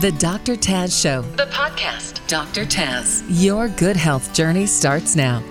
The Dr. Taz Show, the podcast. Dr. Taz, your good health journey starts now.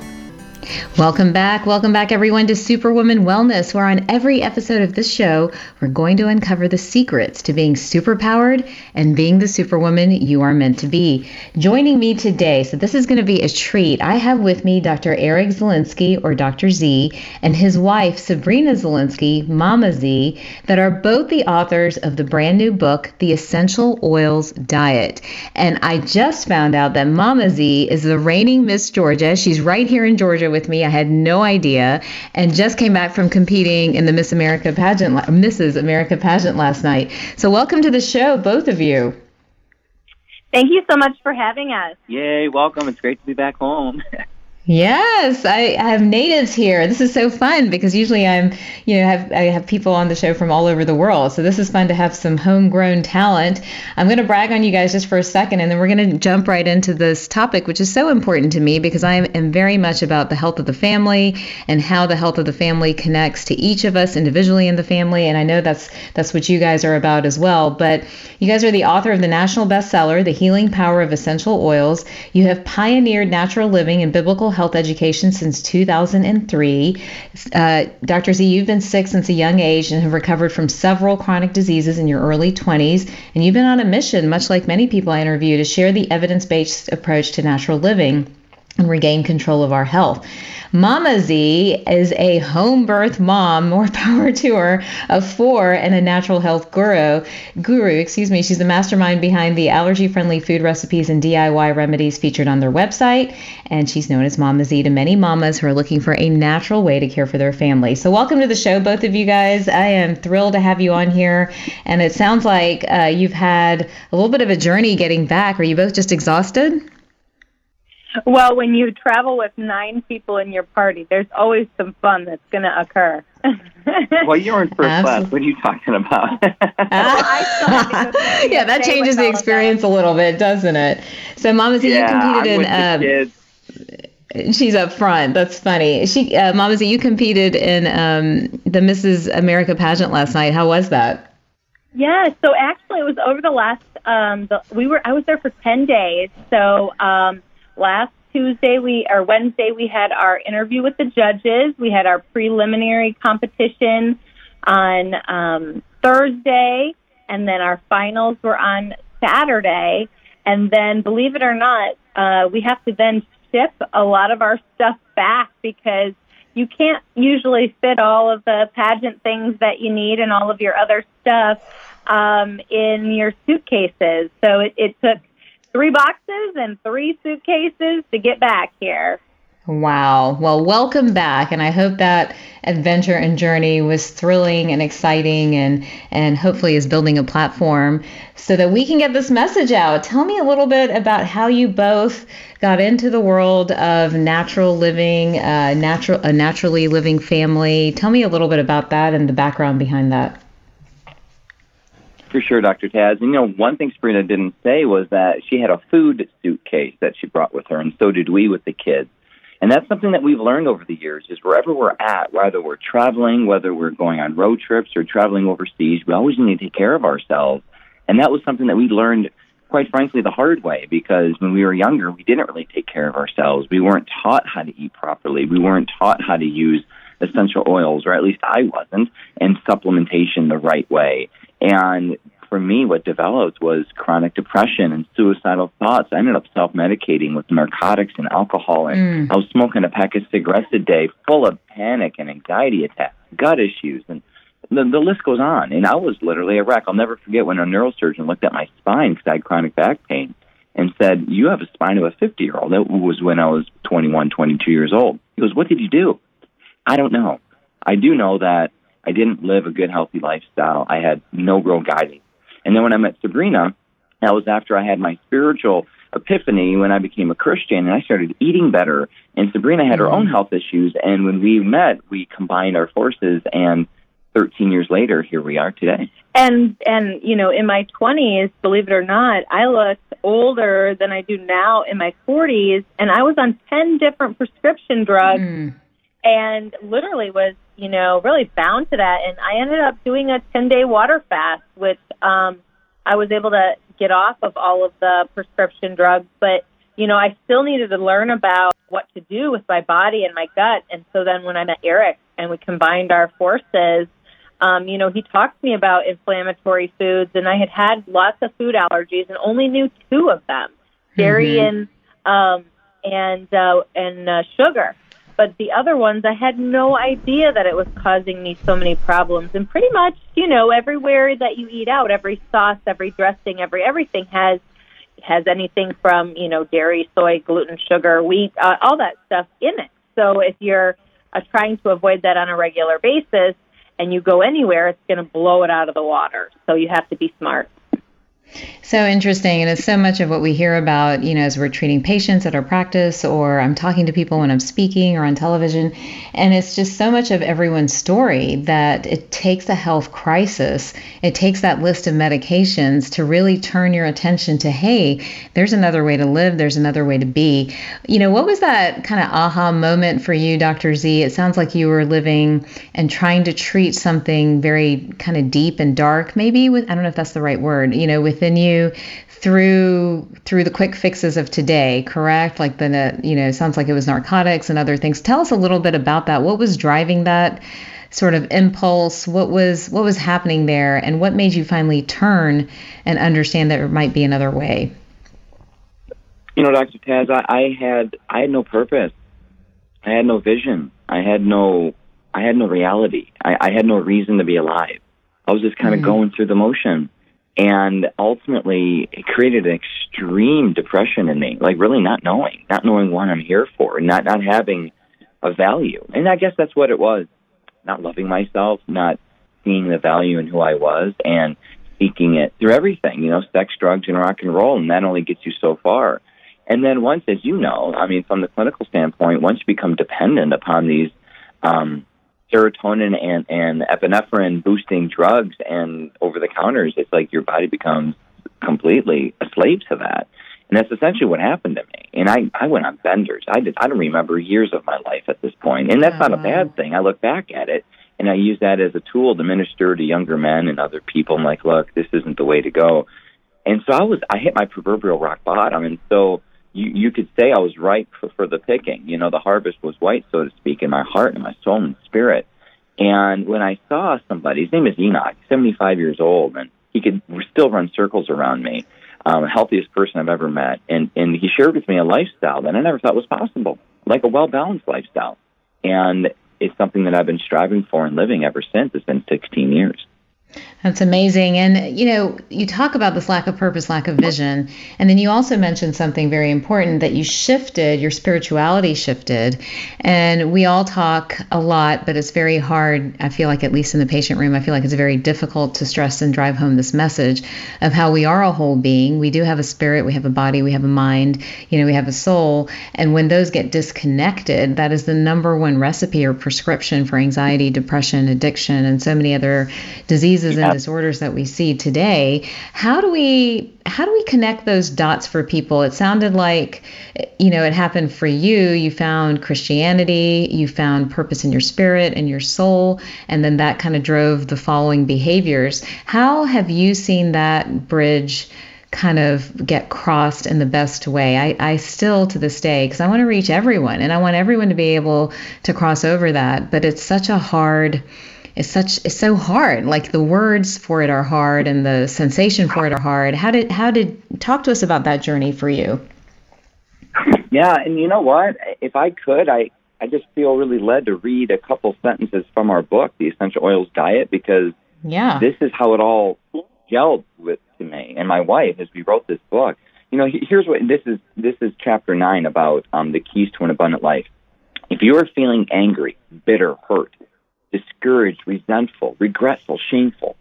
Welcome back. Welcome back, everyone, to Superwoman Wellness, where on every episode of this show, we're going to uncover the secrets to being superpowered and being the superwoman you are meant to be. Joining me today, so this is going to be a treat. I have with me Dr. Eric Zielinski, or Dr. Z, and his wife, Sabrina Zielinski, Mama Z, that are both the authors of the brand new book, The Essential Oils Diet. And I just found out that Mama Z is the reigning Miss Georgia. She's right here in Georgia with me. I had no idea, and just came back from competing in the Miss America pageant, Mrs. America pageant last night. So welcome to the show, both of you. Thank you so much for having us. Yay, welcome. It's great to be back home. Yes, I, have natives here. This is so fun because usually I'm, you know, have I have people on the show from all over the world. So this is fun to have some homegrown talent. I'm going to brag on you guys just for a second, and then we're going to jump right into this topic, which is so important to me because I am very much about the health of the family and how the health of the family connects to each of us individually in the family. And I know that's that's what you guys are about as well. But you guys are the author of the national bestseller, The Healing Power of Essential Oils. You have pioneered natural living and biblical health education since 2003. Uh, Dr. Z, you've been sick since a young age and have recovered from several chronic diseases in your early 20s. And you've been on a mission, much like many people I interview, to share the evidence based approach to natural living and regain control of our health. Mama Z is a home birth mom, more power to her, of four and a natural health guru. Guru, excuse me. She's the mastermind behind the allergy-friendly food recipes and DIY remedies featured on their website, and she's known as Mama Z to many mamas who are looking for a natural way to care for their family. So, welcome to the show, both of you guys. I am thrilled to have you on here, and it sounds like uh, you've had a little bit of a journey getting back. Are you both just exhausted? Well, when you travel with nine people in your party, there's always some fun that's going to occur. well, you're in first Absolutely. class. What are you talking about? yeah, that changes the experience a little bit, doesn't it? So, Mama Z, yeah, you competed I'm in. Um, she's up front. That's funny. She, uh, Mama Z, you competed in um, the Mrs. America pageant last night. How was that? Yeah. So actually, it was over the last. Um, the, we were. I was there for ten days. So. Um, last Tuesday we or Wednesday we had our interview with the judges. We had our preliminary competition on um, Thursday, and then our finals were on Saturday. And then, believe it or not, uh, we have to then ship a lot of our stuff back because you can't usually fit all of the pageant things that you need and all of your other stuff um, in your suitcases. So it, it took three boxes and three suitcases to get back here. Wow. Well, welcome back. And I hope that adventure and journey was thrilling and exciting and, and hopefully is building a platform so that we can get this message out. Tell me a little bit about how you both got into the world of natural living, uh, natural, a naturally living family. Tell me a little bit about that and the background behind that. For sure, Dr. Taz. And, you know, one thing Sabrina didn't say was that she had a food suitcase that she brought with her, and so did we with the kids. And that's something that we've learned over the years is wherever we're at, whether we're traveling, whether we're going on road trips or traveling overseas, we always need to take care of ourselves. And that was something that we learned, quite frankly, the hard way because when we were younger, we didn't really take care of ourselves. We weren't taught how to eat properly. We weren't taught how to use essential oils, or at least I wasn't, and supplementation the right way. And for me, what developed was chronic depression and suicidal thoughts. I ended up self medicating with narcotics and alcohol, and mm. I was smoking a pack of cigarettes a day, full of panic and anxiety attacks, gut issues, and the, the list goes on. And I was literally a wreck. I'll never forget when a neurosurgeon looked at my spine because I had chronic back pain and said, You have a spine of a 50 year old. That was when I was 21, 22 years old. He goes, What did you do? I don't know. I do know that I didn't live a good, healthy lifestyle. I had no real guidance. And then when I met Sabrina, that was after I had my spiritual epiphany when I became a Christian and I started eating better. And Sabrina had her own mm-hmm. health issues. And when we met, we combined our forces. And 13 years later, here we are today. And and you know, in my 20s, believe it or not, I looked older than I do now in my 40s, and I was on 10 different prescription drugs, mm. And literally was you know, really bound to that. And I ended up doing a 10 day water fast, which um, I was able to get off of all of the prescription drugs, but you know, I still needed to learn about what to do with my body and my gut. And so then when I met Eric and we combined our forces, um, you know, he talked to me about inflammatory foods, and I had had lots of food allergies and only knew two of them: dairy mm-hmm. and um, and uh, and uh, sugar. But the other ones, I had no idea that it was causing me so many problems. And pretty much, you know, everywhere that you eat out, every sauce, every dressing, every everything has has anything from you know dairy, soy, gluten, sugar, wheat, uh, all that stuff in it. So if you're uh, trying to avoid that on a regular basis, and you go anywhere, it's going to blow it out of the water. So you have to be smart. So interesting. And it's so much of what we hear about, you know, as we're treating patients at our practice, or I'm talking to people when I'm speaking or on television. And it's just so much of everyone's story that it takes a health crisis. It takes that list of medications to really turn your attention to, hey, there's another way to live, there's another way to be. You know, what was that kind of aha moment for you, Dr. Z? It sounds like you were living and trying to treat something very kind of deep and dark, maybe with, I don't know if that's the right word, you know, with within you through through the quick fixes of today correct? Like the you know sounds like it was narcotics and other things. Tell us a little bit about that. What was driving that sort of impulse? What was what was happening there? And what made you finally turn and understand that there might be another way? You know dr taz I, I had i had no purpose. I had no vision. I had no i had no reality. I, I had no reason to be alive. I was just kind of mm-hmm. going through the motion and ultimately it created an extreme depression in me like really not knowing not knowing what i'm here for not not having a value. And i guess that's what it was not loving myself not seeing the value in who i was and seeking it through everything you know sex drugs and rock and roll and that only gets you so far. And then once as you know i mean from the clinical standpoint once you become dependent upon these um serotonin and, and epinephrine boosting drugs and over the counters, it's like your body becomes completely a slave to that. And that's essentially what happened to me. And I, I went on benders. I did I don't remember years of my life at this point. And that's oh, not a bad uh-huh. thing. I look back at it and I use that as a tool to minister to younger men and other people. I'm like, look, this isn't the way to go. And so I was I hit my proverbial rock bottom and so you, you could say I was ripe for, for the picking. You know, the harvest was white, so to speak, in my heart and my soul and spirit. And when I saw somebody, his name is Enoch, 75 years old, and he could still run circles around me, um, healthiest person I've ever met. And, and he shared with me a lifestyle that I never thought was possible, like a well balanced lifestyle. And it's something that I've been striving for and living ever since. It's been 16 years. That's amazing. And, you know, you talk about this lack of purpose, lack of vision. And then you also mentioned something very important that you shifted, your spirituality shifted. And we all talk a lot, but it's very hard. I feel like, at least in the patient room, I feel like it's very difficult to stress and drive home this message of how we are a whole being. We do have a spirit, we have a body, we have a mind, you know, we have a soul. And when those get disconnected, that is the number one recipe or prescription for anxiety, depression, addiction, and so many other diseases and disorders that we see today how do we how do we connect those dots for people? It sounded like you know it happened for you. You found christianity you found purpose in your spirit and your soul and then that kind of drove the following behaviors. How have you seen that bridge kind of get crossed in the best way. I, I still to this day, because I want to reach everyone and I want everyone to be able to cross over that, but it's such a hard is such is so hard. Like the words for it are hard and the sensation for it are hard. How did how did talk to us about that journey for you? Yeah, and you know what? If I could, I I just feel really led to read a couple sentences from our book, The Essential Oils Diet, because yeah, this is how it all gelled with to me and my wife as we wrote this book. You know, here's what this is. This is chapter nine about um, the keys to an abundant life. If you are feeling angry, bitter, hurt, discouraged, resentful, regretful, shameful,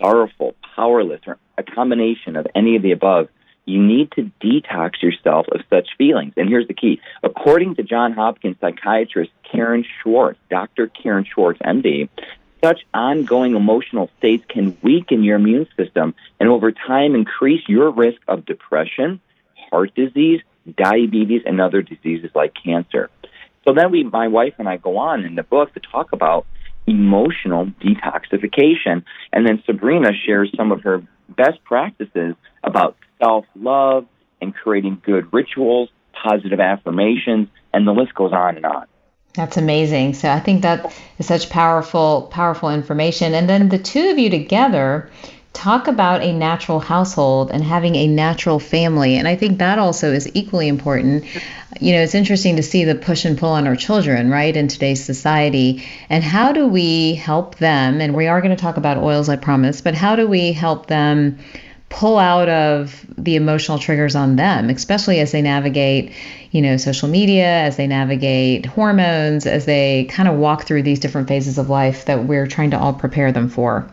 sorrowful, powerless, or a combination of any of the above, you need to detox yourself of such feelings. And here's the key. According to John Hopkins psychiatrist Karen Swartz, Dr. Karen Swartz, MD, such ongoing emotional states can weaken your immune system and over time increase your risk of depression, heart disease, diabetes, and other diseases like cancer. So then we, my wife and I go on in the book to talk about emotional detoxification. And then Sabrina shares some of her best practices about self love and creating good rituals, positive affirmations, and the list goes on and on. That's amazing. So I think that is such powerful, powerful information. And then the two of you together talk about a natural household and having a natural family. And I think that also is equally important. You know, it's interesting to see the push and pull on our children, right, in today's society. And how do we help them? And we are going to talk about oils, I promise, but how do we help them? pull out of the emotional triggers on them, especially as they navigate, you know, social media, as they navigate hormones, as they kind of walk through these different phases of life that we're trying to all prepare them for.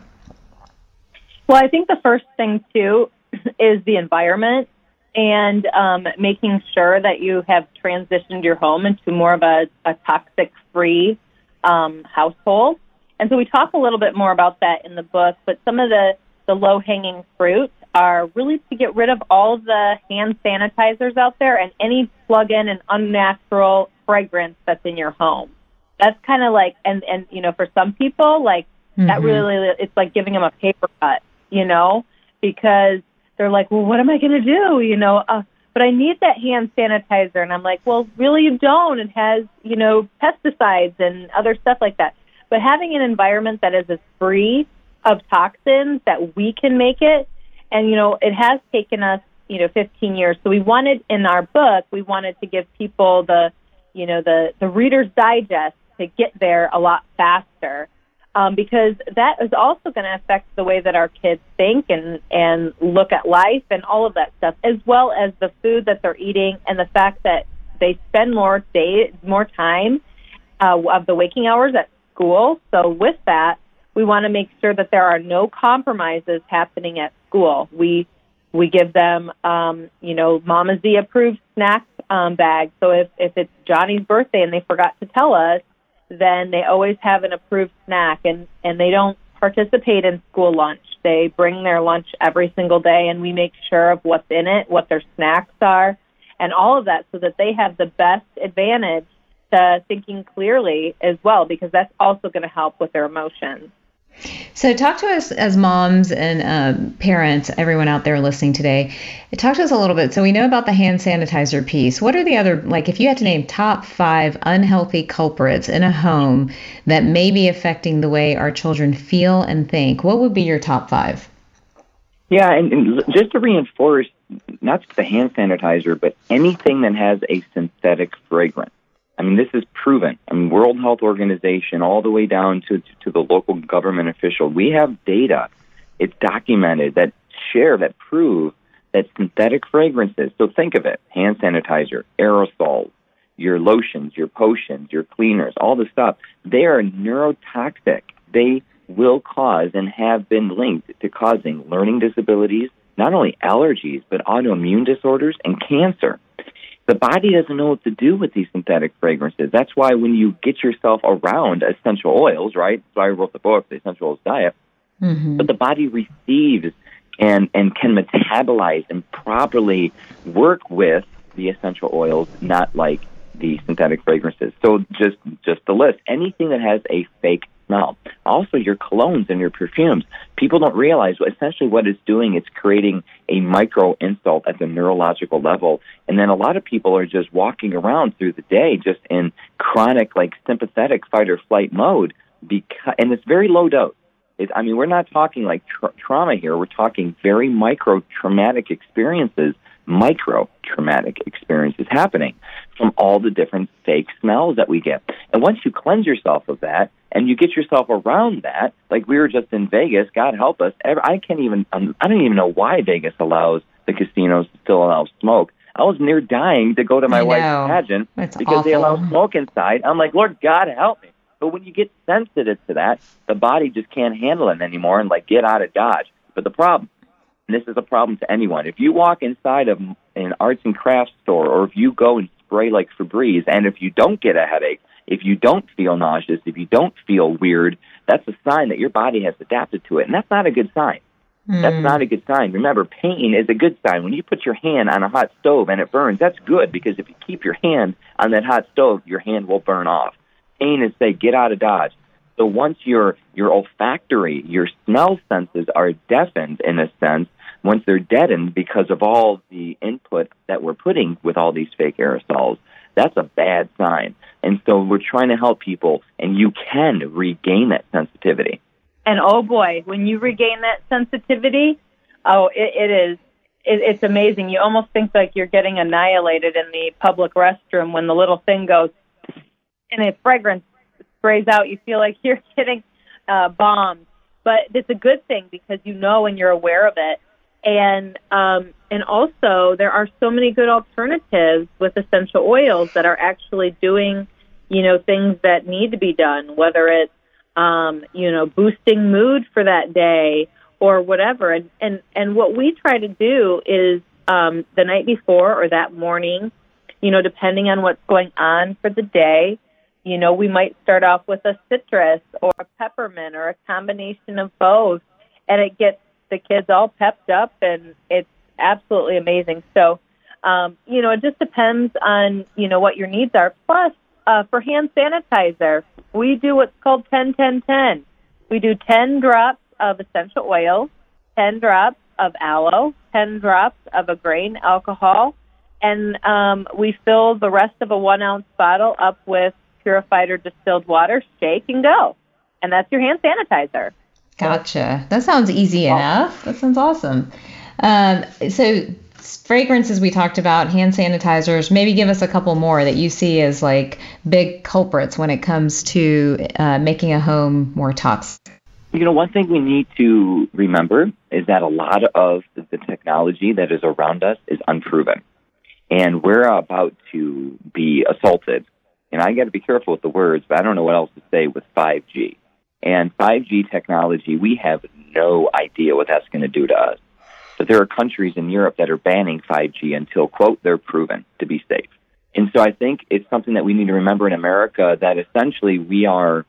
Well, I think the first thing too is the environment and um, making sure that you have transitioned your home into more of a, a toxic free um, household. And so we talk a little bit more about that in the book, but some of the, the low hanging fruit are really to get rid of all the hand sanitizers out there and any plug in and unnatural fragrance that's in your home. That's kind of like, and, and, you know, for some people, like, mm-hmm. that really, it's like giving them a paper cut, you know, because they're like, well, what am I going to do? You know, uh, but I need that hand sanitizer. And I'm like, well, really, you don't. It has, you know, pesticides and other stuff like that. But having an environment that is as free of toxins that we can make it and, you know, it has taken us, you know, 15 years. So we wanted in our book, we wanted to give people the, you know, the, the reader's digest to get there a lot faster. Um, because that is also going to affect the way that our kids think and and look at life and all of that stuff, as well as the food that they're eating and the fact that they spend more day more time uh, of the waking hours at school. So with that, we want to make sure that there are no compromises happening at school. We we give them, um, you know, Mama Z approved snack um, bags. So if if it's Johnny's birthday and they forgot to tell us, then they always have an approved snack, and and they don't participate in school lunch. They bring their lunch every single day, and we make sure of what's in it, what their snacks are, and all of that, so that they have the best advantage to thinking clearly as well, because that's also going to help with their emotions. So, talk to us as moms and um, parents, everyone out there listening today. Talk to us a little bit. So, we know about the hand sanitizer piece. What are the other, like, if you had to name top five unhealthy culprits in a home that may be affecting the way our children feel and think, what would be your top five? Yeah, and, and just to reinforce, not just the hand sanitizer, but anything that has a synthetic fragrance. I mean, this is proven. I mean, World Health Organization, all the way down to, to the local government official, we have data. It's documented that share, that prove that synthetic fragrances, so think of it, hand sanitizer, aerosols, your lotions, your potions, your cleaners, all the stuff, they are neurotoxic. They will cause and have been linked to causing learning disabilities, not only allergies, but autoimmune disorders and cancer the body doesn't know what to do with these synthetic fragrances. That's why when you get yourself around essential oils, right? That's why I wrote the book, The Essential Oils Diet. Mm-hmm. But the body receives and, and can metabolize and properly work with the essential oils, not like the synthetic fragrances. So just just the list. Anything that has a fake smell. Also, your colognes and your perfumes. People don't realize essentially what it's doing. It's creating a micro insult at the neurological level. And then a lot of people are just walking around through the day just in chronic, like sympathetic fight or flight mode. Because, and it's very low dose. It, I mean, we're not talking like tra- trauma here. We're talking very micro traumatic experiences micro traumatic experiences happening from all the different fake smells that we get. And once you cleanse yourself of that and you get yourself around that, like we were just in Vegas, God help us. I can't even, um, I don't even know why Vegas allows the casinos to still allow smoke. I was near dying to go to my wife's pageant That's because awful. they allow smoke inside. I'm like, Lord God help me. But when you get sensitive to that, the body just can't handle it anymore and like get out of Dodge. But the problem, and this is a problem to anyone. If you walk inside of an arts and crafts store, or if you go and spray like Febreze, and if you don't get a headache, if you don't feel nauseous, if you don't feel weird, that's a sign that your body has adapted to it, and that's not a good sign. Mm. That's not a good sign. Remember, pain is a good sign. When you put your hand on a hot stove and it burns, that's good because if you keep your hand on that hot stove, your hand will burn off. Pain is say, get out of Dodge. So once your your olfactory, your smell senses are deafened in a sense, once they're deadened because of all the input that we're putting with all these fake aerosols, that's a bad sign. And so we're trying to help people, and you can regain that sensitivity. And oh boy, when you regain that sensitivity, oh, it, it is. It, it's amazing. You almost think like you're getting annihilated in the public restroom when the little thing goes and a fragrance sprays out. You feel like you're getting uh, bombed, but it's a good thing because you know and you're aware of it. And um, and also there are so many good alternatives with essential oils that are actually doing, you know, things that need to be done, whether it's um, you know boosting mood for that day or whatever. And and and what we try to do is um, the night before or that morning, you know, depending on what's going on for the day, you know, we might start off with a citrus or a peppermint or a combination of both, and it gets the kids all pepped up, and it's absolutely amazing. So, um, you know, it just depends on you know what your needs are. Plus, uh, for hand sanitizer, we do what's called 10 10 10. We do 10 drops of essential oil, 10 drops of aloe, 10 drops of a grain alcohol, and um, we fill the rest of a one ounce bottle up with purified or distilled water, shake and go. And that's your hand sanitizer. Gotcha. That sounds easy enough. That sounds awesome. Um, so, fragrances we talked about, hand sanitizers, maybe give us a couple more that you see as like big culprits when it comes to uh, making a home more toxic. You know, one thing we need to remember is that a lot of the technology that is around us is unproven. And we're about to be assaulted. And I got to be careful with the words, but I don't know what else to say with 5G. And 5G technology, we have no idea what that's going to do to us. But there are countries in Europe that are banning 5G until, quote, they're proven to be safe. And so I think it's something that we need to remember in America that essentially we are,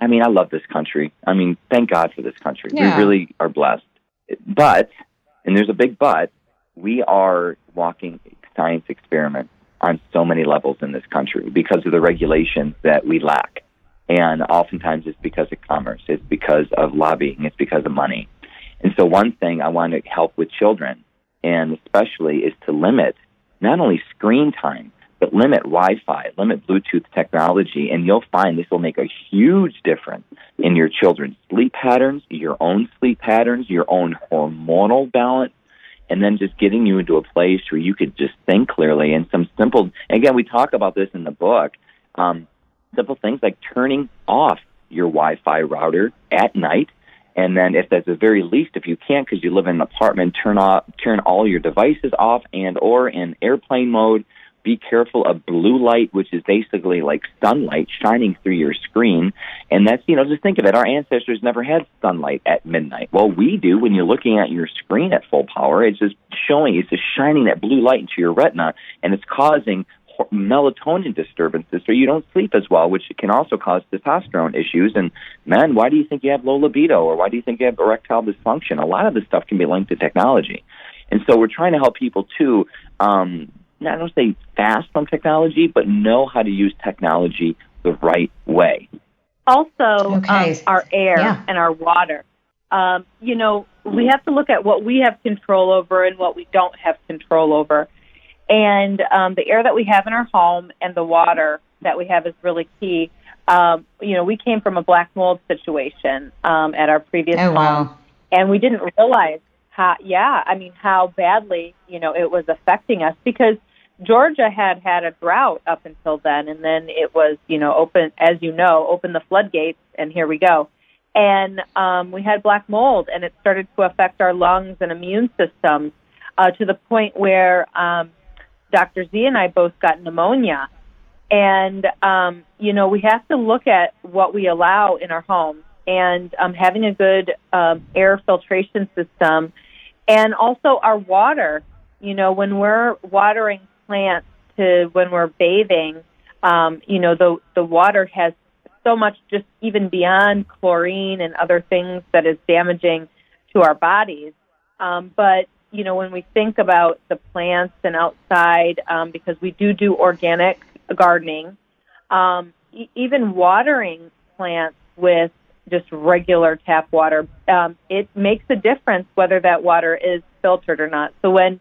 I mean, I love this country. I mean, thank God for this country. Yeah. We really are blessed. But, and there's a big but, we are walking science experiments on so many levels in this country because of the regulations that we lack. And oftentimes it's because of commerce, it's because of lobbying, it's because of money. And so, one thing I want to help with children, and especially, is to limit not only screen time, but limit Wi Fi, limit Bluetooth technology, and you'll find this will make a huge difference in your children's sleep patterns, your own sleep patterns, your own hormonal balance, and then just getting you into a place where you could just think clearly and some simple, again, we talk about this in the book. Um, simple things like turning off your Wi-Fi router at night, and then if at the very least, if you can't because you live in an apartment, turn off, turn all your devices off and or in airplane mode. Be careful of blue light, which is basically like sunlight shining through your screen. And that's, you know, just think of it. Our ancestors never had sunlight at midnight. Well, we do when you're looking at your screen at full power. It's just showing, it's just shining that blue light into your retina, and it's causing melatonin disturbances, so you don't sleep as well, which can also cause testosterone issues. And men, why do you think you have low libido, or why do you think you have erectile dysfunction? A lot of this stuff can be linked to technology, and so we're trying to help people too. Um, not to say fast from technology, but know how to use technology the right way. Also, okay. um, our air yeah. and our water. Um, you know, we have to look at what we have control over and what we don't have control over. And um, the air that we have in our home and the water that we have is really key. Um, you know, we came from a black mold situation um, at our previous oh, home, wow. and we didn't realize how, yeah, I mean, how badly, you know, it was affecting us because Georgia had had a drought up until then, and then it was, you know, open, as you know, open the floodgates, and here we go. And um, we had black mold, and it started to affect our lungs and immune systems uh, to the point where um, Dr. Z and I both got pneumonia. And, um, you know, we have to look at what we allow in our home and um, having a good um, air filtration system and also our water. You know, when we're watering plants to when we're bathing, um, you know, the, the water has so much just even beyond chlorine and other things that is damaging to our bodies. Um, but you know, when we think about the plants and outside, um, because we do do organic gardening, um, e- even watering plants with just regular tap water. Um, it makes a difference whether that water is filtered or not. So when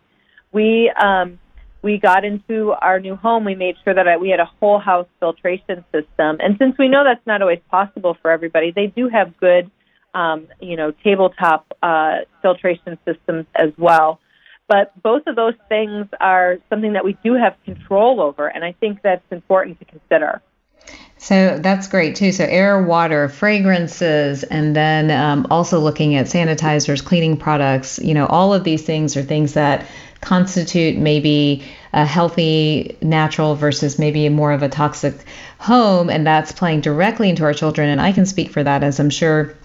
we um, we got into our new home, we made sure that we had a whole house filtration system. And since we know that's not always possible for everybody, they do have good, um, you know, tabletop uh, filtration systems as well. But both of those things are something that we do have control over, and I think that's important to consider. So that's great too. So air, water, fragrances, and then um, also looking at sanitizers, cleaning products. You know, all of these things are things that constitute maybe a healthy, natural versus maybe more of a toxic home, and that's playing directly into our children. And I can speak for that, as I'm sure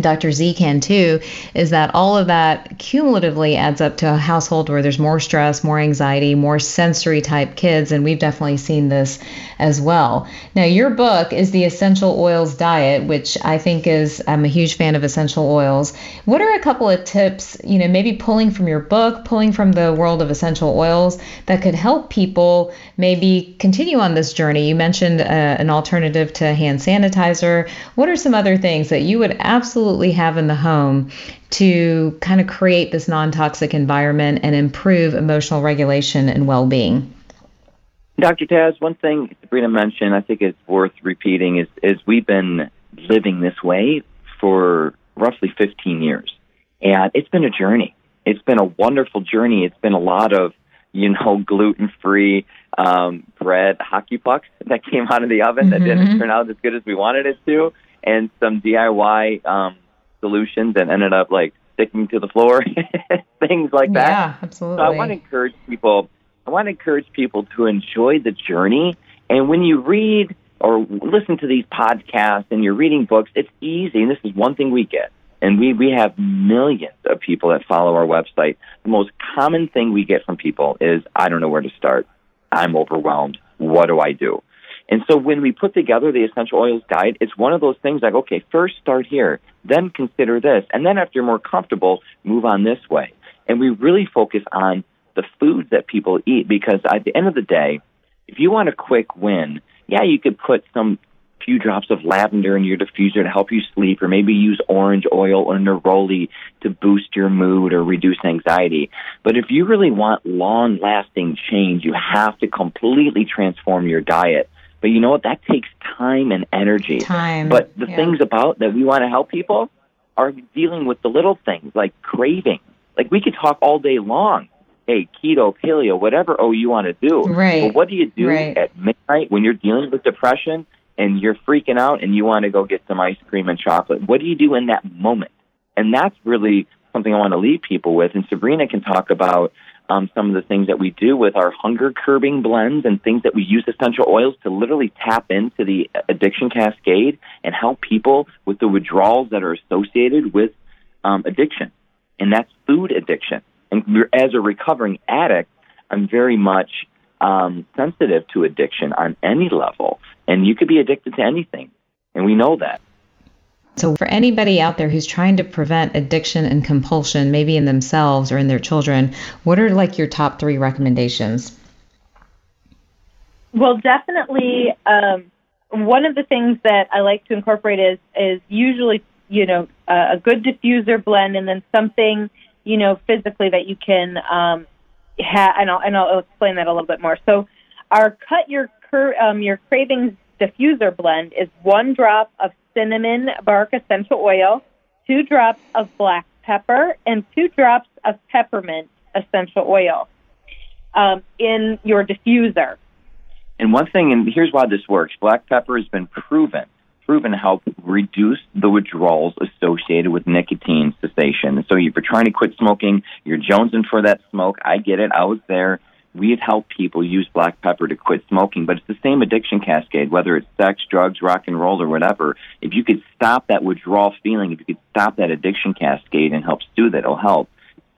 Dr. Z can too, is that all of that cumulatively adds up to a household where there's more stress, more anxiety, more sensory type kids, and we've definitely seen this as well. Now, your book is the Essential Oils Diet, which I think is, I'm a huge fan of essential oils. What are a couple of tips, you know, maybe pulling from your book, pulling from the world of essential oils that could help people maybe continue on this journey? You mentioned uh, an alternative to hand sanitizer. What are some other things that you would absolutely absolutely have in the home to kind of create this non toxic environment and improve emotional regulation and well being? Dr. Taz, one thing Sabrina mentioned, I think it's worth repeating, is, is we've been living this way for roughly 15 years. And it's been a journey. It's been a wonderful journey. It's been a lot of, you know, gluten free um, bread hockey pucks that came out of the oven mm-hmm. that didn't mm-hmm. turn out as good as we wanted it to and some DIY um, solutions and ended up like sticking to the floor, things like that. Yeah, absolutely. So I want to encourage people. I want to encourage people to enjoy the journey. And when you read or listen to these podcasts and you're reading books, it's easy. And this is one thing we get. And we, we have millions of people that follow our website. The most common thing we get from people is, I don't know where to start. I'm overwhelmed. What do I do? And so when we put together the essential oils guide, it's one of those things like, okay, first start here, then consider this, and then after you're more comfortable, move on this way. And we really focus on the foods that people eat because at the end of the day, if you want a quick win, yeah, you could put some few drops of lavender in your diffuser to help you sleep, or maybe use orange oil or neroli to boost your mood or reduce anxiety. But if you really want long lasting change, you have to completely transform your diet. But you know what? That takes time and energy. Time. But the yeah. things about that we want to help people are dealing with the little things like craving. Like we could talk all day long. Hey, keto, paleo, whatever oh you want to do. Right. But what do you do right. at midnight when you're dealing with depression and you're freaking out and you want to go get some ice cream and chocolate? What do you do in that moment? And that's really something I want to leave people with. And Sabrina can talk about um, some of the things that we do with our hunger curbing blends and things that we use essential oils to literally tap into the addiction cascade and help people with the withdrawals that are associated with um, addiction. And that's food addiction. And as a recovering addict, I'm very much um, sensitive to addiction on any level. And you could be addicted to anything. And we know that. So, for anybody out there who's trying to prevent addiction and compulsion, maybe in themselves or in their children, what are like your top three recommendations? Well, definitely, um, one of the things that I like to incorporate is is usually you know a good diffuser blend, and then something you know physically that you can um, have, and I'll and I'll explain that a little bit more. So, our cut your cur- um, your cravings diffuser blend is one drop of cinnamon bark essential oil, two drops of black pepper, and two drops of peppermint essential oil um, in your diffuser. And one thing, and here's why this works black pepper has been proven proven to help reduce the withdrawals associated with nicotine cessation. So if you're trying to quit smoking, you're jonesing for that smoke. I get it. I was there we have helped people use black pepper to quit smoking, but it's the same addiction cascade, whether it's sex, drugs, rock and roll, or whatever. If you could stop that withdrawal feeling, if you could stop that addiction cascade and help soothe it, it'll help.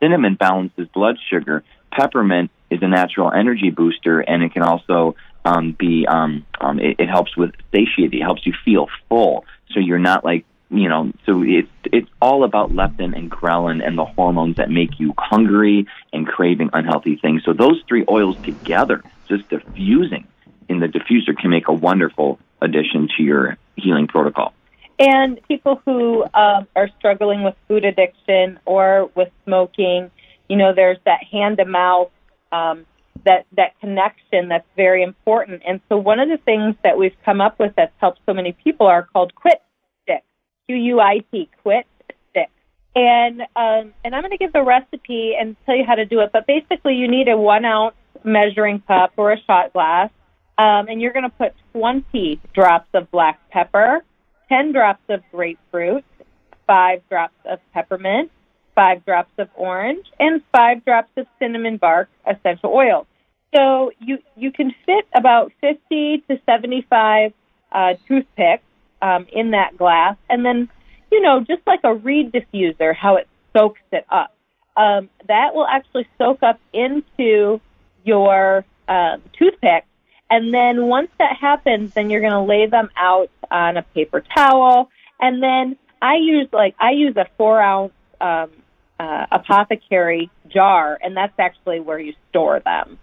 Cinnamon balances blood sugar. Peppermint is a natural energy booster, and it can also um, be um, um, it, it helps with satiety. It helps you feel full, so you're not like you know, so it's it's all about leptin and ghrelin and the hormones that make you hungry and craving unhealthy things. So those three oils together, just diffusing in the diffuser, can make a wonderful addition to your healing protocol. And people who um, are struggling with food addiction or with smoking, you know, there's that hand to mouth, um, that that connection that's very important. And so one of the things that we've come up with that's helped so many people are called quit Q U I T, quit sticks. And um, and I'm going to give the recipe and tell you how to do it. But basically, you need a one ounce measuring cup or a shot glass, um, and you're going to put 20 drops of black pepper, 10 drops of grapefruit, five drops of peppermint, five drops of orange, and five drops of cinnamon bark essential oil. So you you can fit about 50 to 75 uh, toothpicks um, in that glass, and then you know just like a reed diffuser, how it soaks it up. Um, that will actually soak up into your uh, toothpick, and then once that happens, then you're going to lay them out on a paper towel, and then I use like I use a four ounce um, uh, apothecary jar, and that's actually where you store them.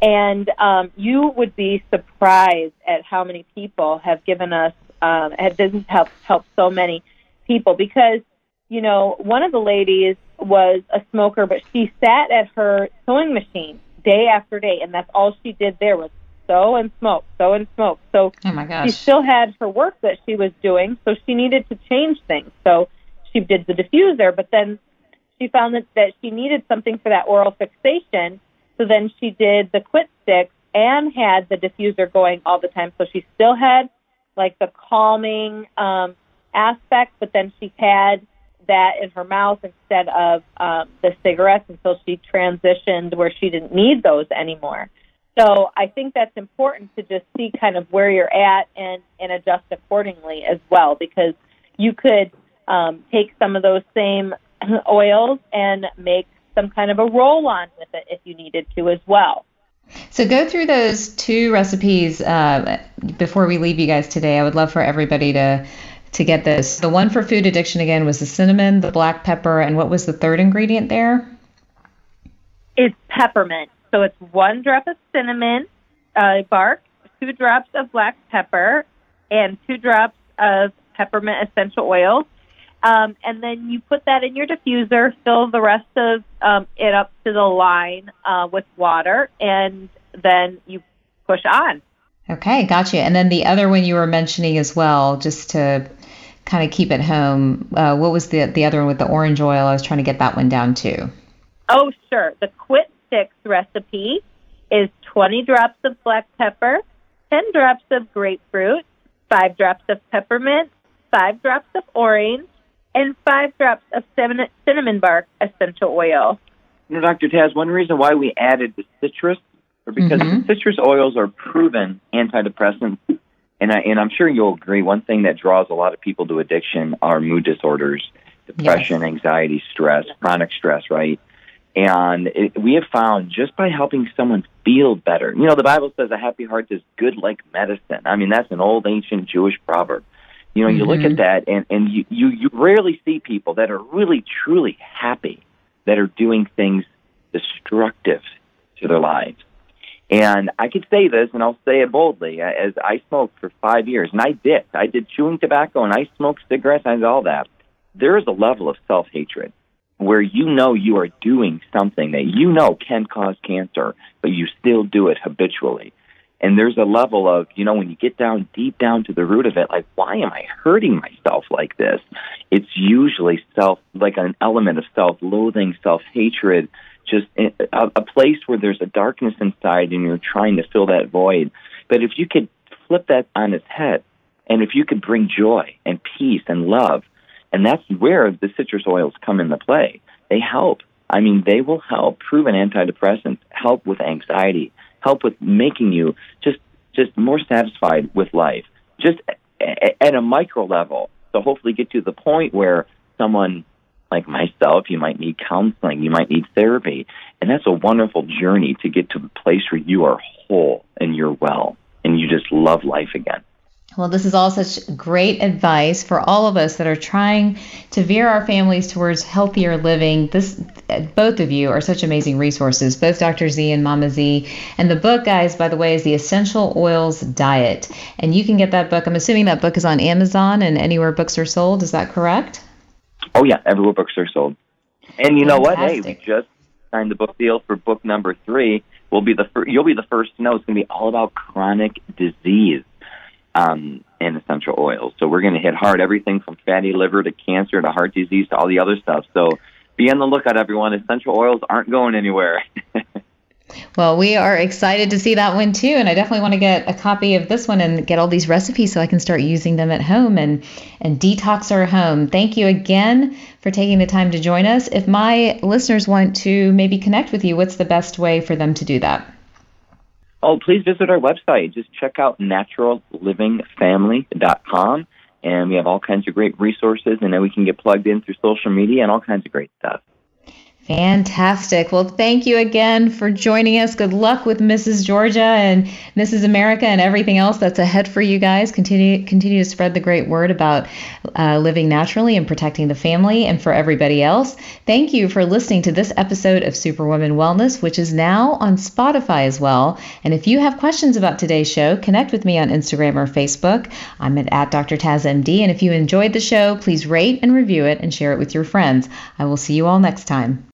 And um, you would be surprised at how many people have given us, um, have this helped help so many people because, you know, one of the ladies was a smoker, but she sat at her sewing machine day after day, and that's all she did there was sew and smoke, sew and smoke. So oh my gosh. she still had her work that she was doing, so she needed to change things. So she did the diffuser, but then she found that, that she needed something for that oral fixation. So then she did the quit sticks and had the diffuser going all the time. So she still had like the calming um, aspect, but then she had that in her mouth instead of um, the cigarettes until she transitioned where she didn't need those anymore. So I think that's important to just see kind of where you're at and, and adjust accordingly as well because you could um, take some of those same oils and make some kind of a roll on with it if you needed to as well. So go through those two recipes uh, before we leave you guys today. I would love for everybody to to get this. The one for food addiction again was the cinnamon, the black pepper, and what was the third ingredient there? It's peppermint. So it's one drop of cinnamon uh, bark, two drops of black pepper, and two drops of peppermint essential oil. Um, and then you put that in your diffuser, fill the rest of um, it up to the line uh, with water, and then you push on. Okay, gotcha. And then the other one you were mentioning as well, just to kind of keep it home, uh, what was the the other one with the orange oil? I was trying to get that one down too. Oh, sure. The Quit Sticks recipe is 20 drops of black pepper, 10 drops of grapefruit, 5 drops of peppermint, 5 drops of orange, and five drops of cinnamon bark essential oil. You know, Dr. Taz, one reason why we added the citrus, or because mm-hmm. citrus oils are proven antidepressants, and, I, and I'm sure you'll agree, one thing that draws a lot of people to addiction are mood disorders, depression, yes. anxiety, stress, chronic stress, right? And it, we have found just by helping someone feel better, you know, the Bible says a happy heart is good like medicine. I mean, that's an old ancient Jewish proverb. You know, mm-hmm. you look at mm-hmm. that, and and you, you you rarely see people that are really truly happy that are doing things destructive to their lives. And I could say this, and I'll say it boldly, as I smoked for five years, and I did. I did chewing tobacco, and I smoked cigarettes, and all that. There is a level of self hatred where you know you are doing something that you know can cause cancer, but you still do it habitually. And there's a level of, you know, when you get down deep down to the root of it, like, why am I hurting myself like this? It's usually self, like an element of self loathing, self hatred, just a, a place where there's a darkness inside and you're trying to fill that void. But if you could flip that on its head, and if you could bring joy and peace and love, and that's where the citrus oils come into play. They help. I mean, they will help. Proven antidepressants help with anxiety help with making you just just more satisfied with life, just at a micro level. So hopefully get to the point where someone like myself, you might need counseling, you might need therapy, and that's a wonderful journey to get to the place where you are whole and you're well and you just love life again. Well, this is all such great advice for all of us that are trying to veer our families towards healthier living. This, both of you are such amazing resources, both Dr. Z and Mama Z. And the book, guys, by the way, is the Essential Oils Diet. And you can get that book. I'm assuming that book is on Amazon and anywhere books are sold. Is that correct? Oh yeah, everywhere books are sold. And you Fantastic. know what? Hey, we just signed the book deal for book number three. We'll be the fir- you'll be the first to know. It's going to be all about chronic disease um, and essential oils. So we're going to hit hard everything from fatty liver to cancer to heart disease to all the other stuff. So be on the lookout, everyone. Essential oils aren't going anywhere. Well, we are excited to see that one too, and I definitely want to get a copy of this one and get all these recipes so I can start using them at home and and detox our home. Thank you again for taking the time to join us. If my listeners want to maybe connect with you, what's the best way for them to do that? Oh, please visit our website. Just check out naturallivingfamily.com, and we have all kinds of great resources, and then we can get plugged in through social media and all kinds of great stuff. Fantastic. Well, thank you again for joining us. Good luck with Mrs. Georgia and Mrs. America and everything else that's ahead for you guys. Continue continue to spread the great word about uh, living naturally and protecting the family. And for everybody else, thank you for listening to this episode of Superwoman Wellness, which is now on Spotify as well. And if you have questions about today's show, connect with me on Instagram or Facebook. I'm at, at Dr. Taz MD. And if you enjoyed the show, please rate and review it and share it with your friends. I will see you all next time.